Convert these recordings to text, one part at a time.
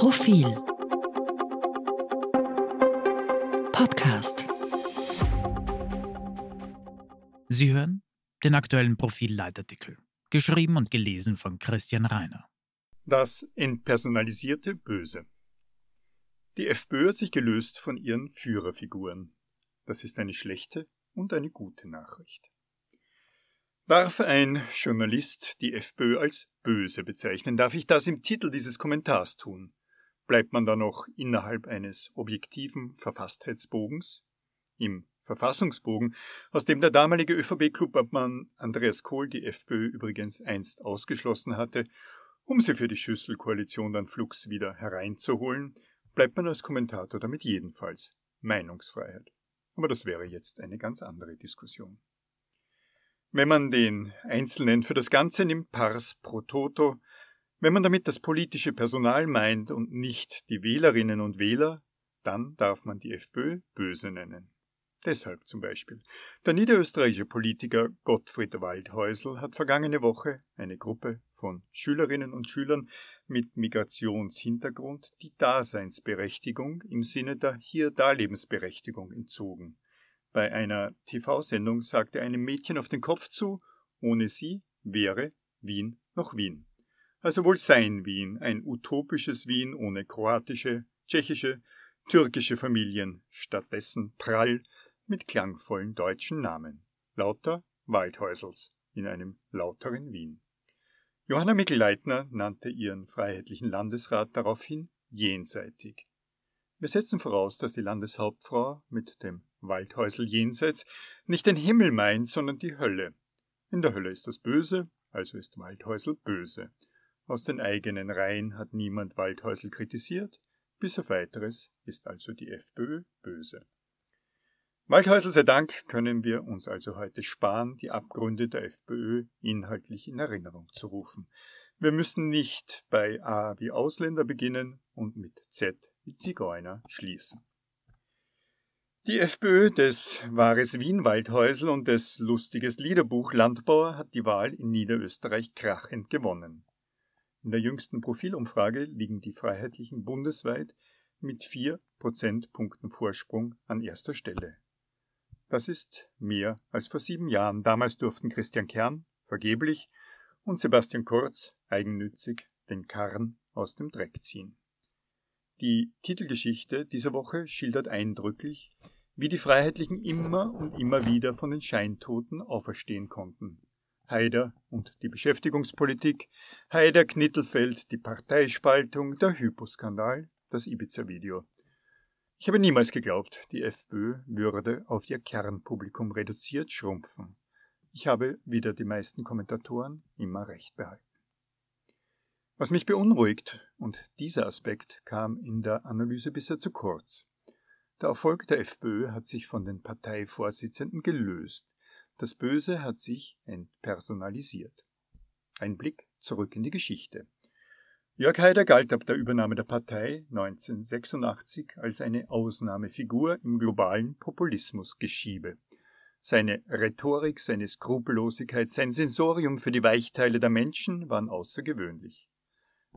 Profil Podcast Sie hören den aktuellen Profil-Leitartikel, geschrieben und gelesen von Christian Reiner. Das entpersonalisierte Böse. Die FPÖ hat sich gelöst von ihren Führerfiguren. Das ist eine schlechte und eine gute Nachricht. Darf ein Journalist die FPÖ als böse bezeichnen? Darf ich das im Titel dieses Kommentars tun? Bleibt man da noch innerhalb eines objektiven Verfasstheitsbogens? Im Verfassungsbogen, aus dem der damalige ÖVP-Klubobmann Andreas Kohl die FPÖ übrigens einst ausgeschlossen hatte, um sie für die Schüsselkoalition dann flugs wieder hereinzuholen, bleibt man als Kommentator damit jedenfalls Meinungsfreiheit. Aber das wäre jetzt eine ganz andere Diskussion. Wenn man den Einzelnen für das Ganze nimmt, pars pro toto, wenn man damit das politische Personal meint und nicht die Wählerinnen und Wähler, dann darf man die FPÖ böse nennen. Deshalb zum Beispiel. Der niederösterreichische Politiker Gottfried Waldhäusl hat vergangene Woche eine Gruppe von Schülerinnen und Schülern mit Migrationshintergrund die Daseinsberechtigung im Sinne der Hier-Darlebensberechtigung entzogen. Bei einer TV-Sendung sagte einem Mädchen auf den Kopf zu, ohne sie wäre Wien noch Wien. Also wohl sein Wien, ein utopisches Wien ohne kroatische, tschechische, türkische Familien, stattdessen prall mit klangvollen deutschen Namen. Lauter Waldhäusels in einem lauteren Wien. Johanna Mikl-Leitner nannte ihren freiheitlichen Landesrat daraufhin jenseitig. Wir setzen voraus, dass die Landeshauptfrau mit dem Waldhäusel jenseits, nicht den Himmel meint, sondern die Hölle. In der Hölle ist das Böse, also ist Waldhäusel böse. Aus den eigenen Reihen hat niemand Waldhäusel kritisiert, bis auf weiteres ist also die FPÖ böse. Waldhäusel sei Dank können wir uns also heute sparen, die Abgründe der FPÖ inhaltlich in Erinnerung zu rufen. Wir müssen nicht bei A wie Ausländer beginnen und mit Z wie Zigeuner schließen. Die FPÖ des Wahres Wien Waldhäusl und des Lustiges Liederbuch Landbauer hat die Wahl in Niederösterreich krachend gewonnen. In der jüngsten Profilumfrage liegen die Freiheitlichen bundesweit mit vier Prozentpunkten Vorsprung an erster Stelle. Das ist mehr als vor sieben Jahren. Damals durften Christian Kern, vergeblich, und Sebastian Kurz, eigennützig, den Karren aus dem Dreck ziehen. Die Titelgeschichte dieser Woche schildert eindrücklich, wie die Freiheitlichen immer und immer wieder von den Scheintoten auferstehen konnten. Haider und die Beschäftigungspolitik, Haider Knittelfeld, die Parteispaltung, der Hyposkandal, das Ibiza-Video. Ich habe niemals geglaubt, die FPÖ würde auf ihr Kernpublikum reduziert schrumpfen. Ich habe wieder die meisten Kommentatoren immer recht behalten. Was mich beunruhigt, und dieser Aspekt kam in der Analyse bisher zu kurz, der Erfolg der FPÖ hat sich von den Parteivorsitzenden gelöst. Das Böse hat sich entpersonalisiert. Ein Blick zurück in die Geschichte. Jörg Haider galt ab der Übernahme der Partei 1986 als eine Ausnahmefigur im globalen Populismusgeschiebe. Seine Rhetorik, seine Skrupellosigkeit, sein Sensorium für die Weichteile der Menschen waren außergewöhnlich.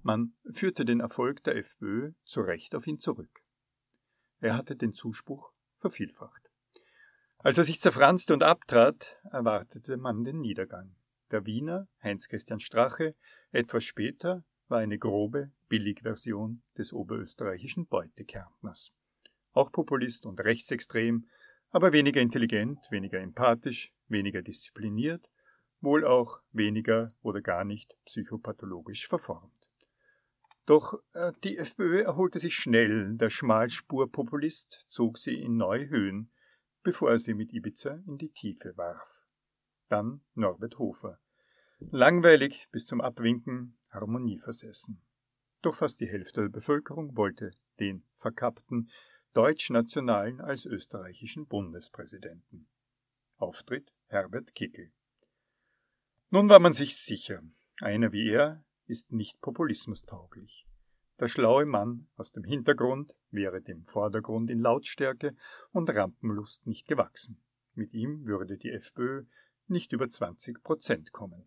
Man führte den Erfolg der FPÖ zu Recht auf ihn zurück. Er hatte den Zuspruch vervielfacht. Als er sich zerfranste und abtrat, erwartete man den Niedergang. Der Wiener, Heinz-Christian Strache, etwas später war eine grobe Billigversion des oberösterreichischen Beutekärntners. Auch Populist und rechtsextrem, aber weniger intelligent, weniger empathisch, weniger diszipliniert, wohl auch weniger oder gar nicht psychopathologisch verformt. Doch äh, die FPÖ erholte sich schnell, der Schmalspurpopulist zog sie in neue Höhen, bevor er sie mit Ibiza in die Tiefe warf. Dann Norbert Hofer. Langweilig bis zum Abwinken, harmonieversessen. Doch fast die Hälfte der Bevölkerung wollte den verkappten Deutschnationalen als österreichischen Bundespräsidenten. Auftritt Herbert Kickel. Nun war man sich sicher, einer wie er ist nicht populismustauglich. Der schlaue Mann aus dem Hintergrund wäre dem Vordergrund in Lautstärke und Rampenlust nicht gewachsen. Mit ihm würde die FPÖ nicht über 20 Prozent kommen.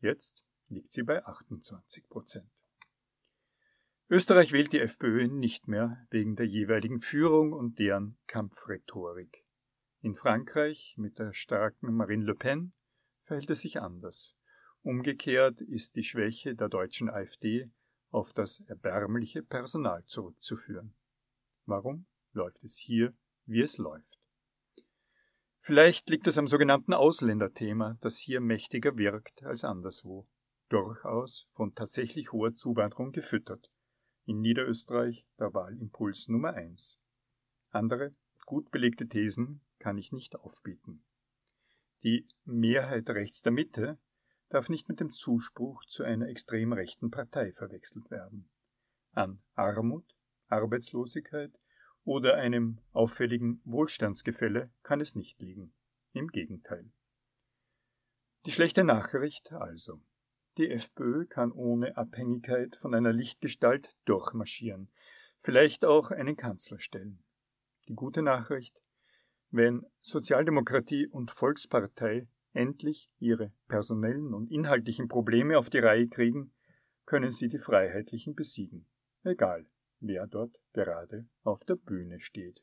Jetzt liegt sie bei 28 Prozent. Österreich wählt die FPÖ nicht mehr wegen der jeweiligen Führung und deren Kampfrhetorik. In Frankreich mit der starken Marine Le Pen verhält es sich anders. Umgekehrt ist die Schwäche der deutschen AfD auf das erbärmliche Personal zurückzuführen. Warum läuft es hier, wie es läuft? Vielleicht liegt es am sogenannten Ausländerthema, das hier mächtiger wirkt als anderswo, durchaus von tatsächlich hoher Zuwanderung gefüttert. In Niederösterreich der Wahlimpuls Nummer eins. Andere, gut belegte Thesen kann ich nicht aufbieten. Die Mehrheit rechts der Mitte darf nicht mit dem Zuspruch zu einer extrem rechten Partei verwechselt werden. An Armut, Arbeitslosigkeit oder einem auffälligen Wohlstandsgefälle kann es nicht liegen. Im Gegenteil. Die schlechte Nachricht also. Die FPÖ kann ohne Abhängigkeit von einer Lichtgestalt durchmarschieren, vielleicht auch einen Kanzler stellen. Die gute Nachricht, wenn Sozialdemokratie und Volkspartei endlich ihre personellen und inhaltlichen Probleme auf die Reihe kriegen, können sie die Freiheitlichen besiegen, egal wer dort gerade auf der Bühne steht.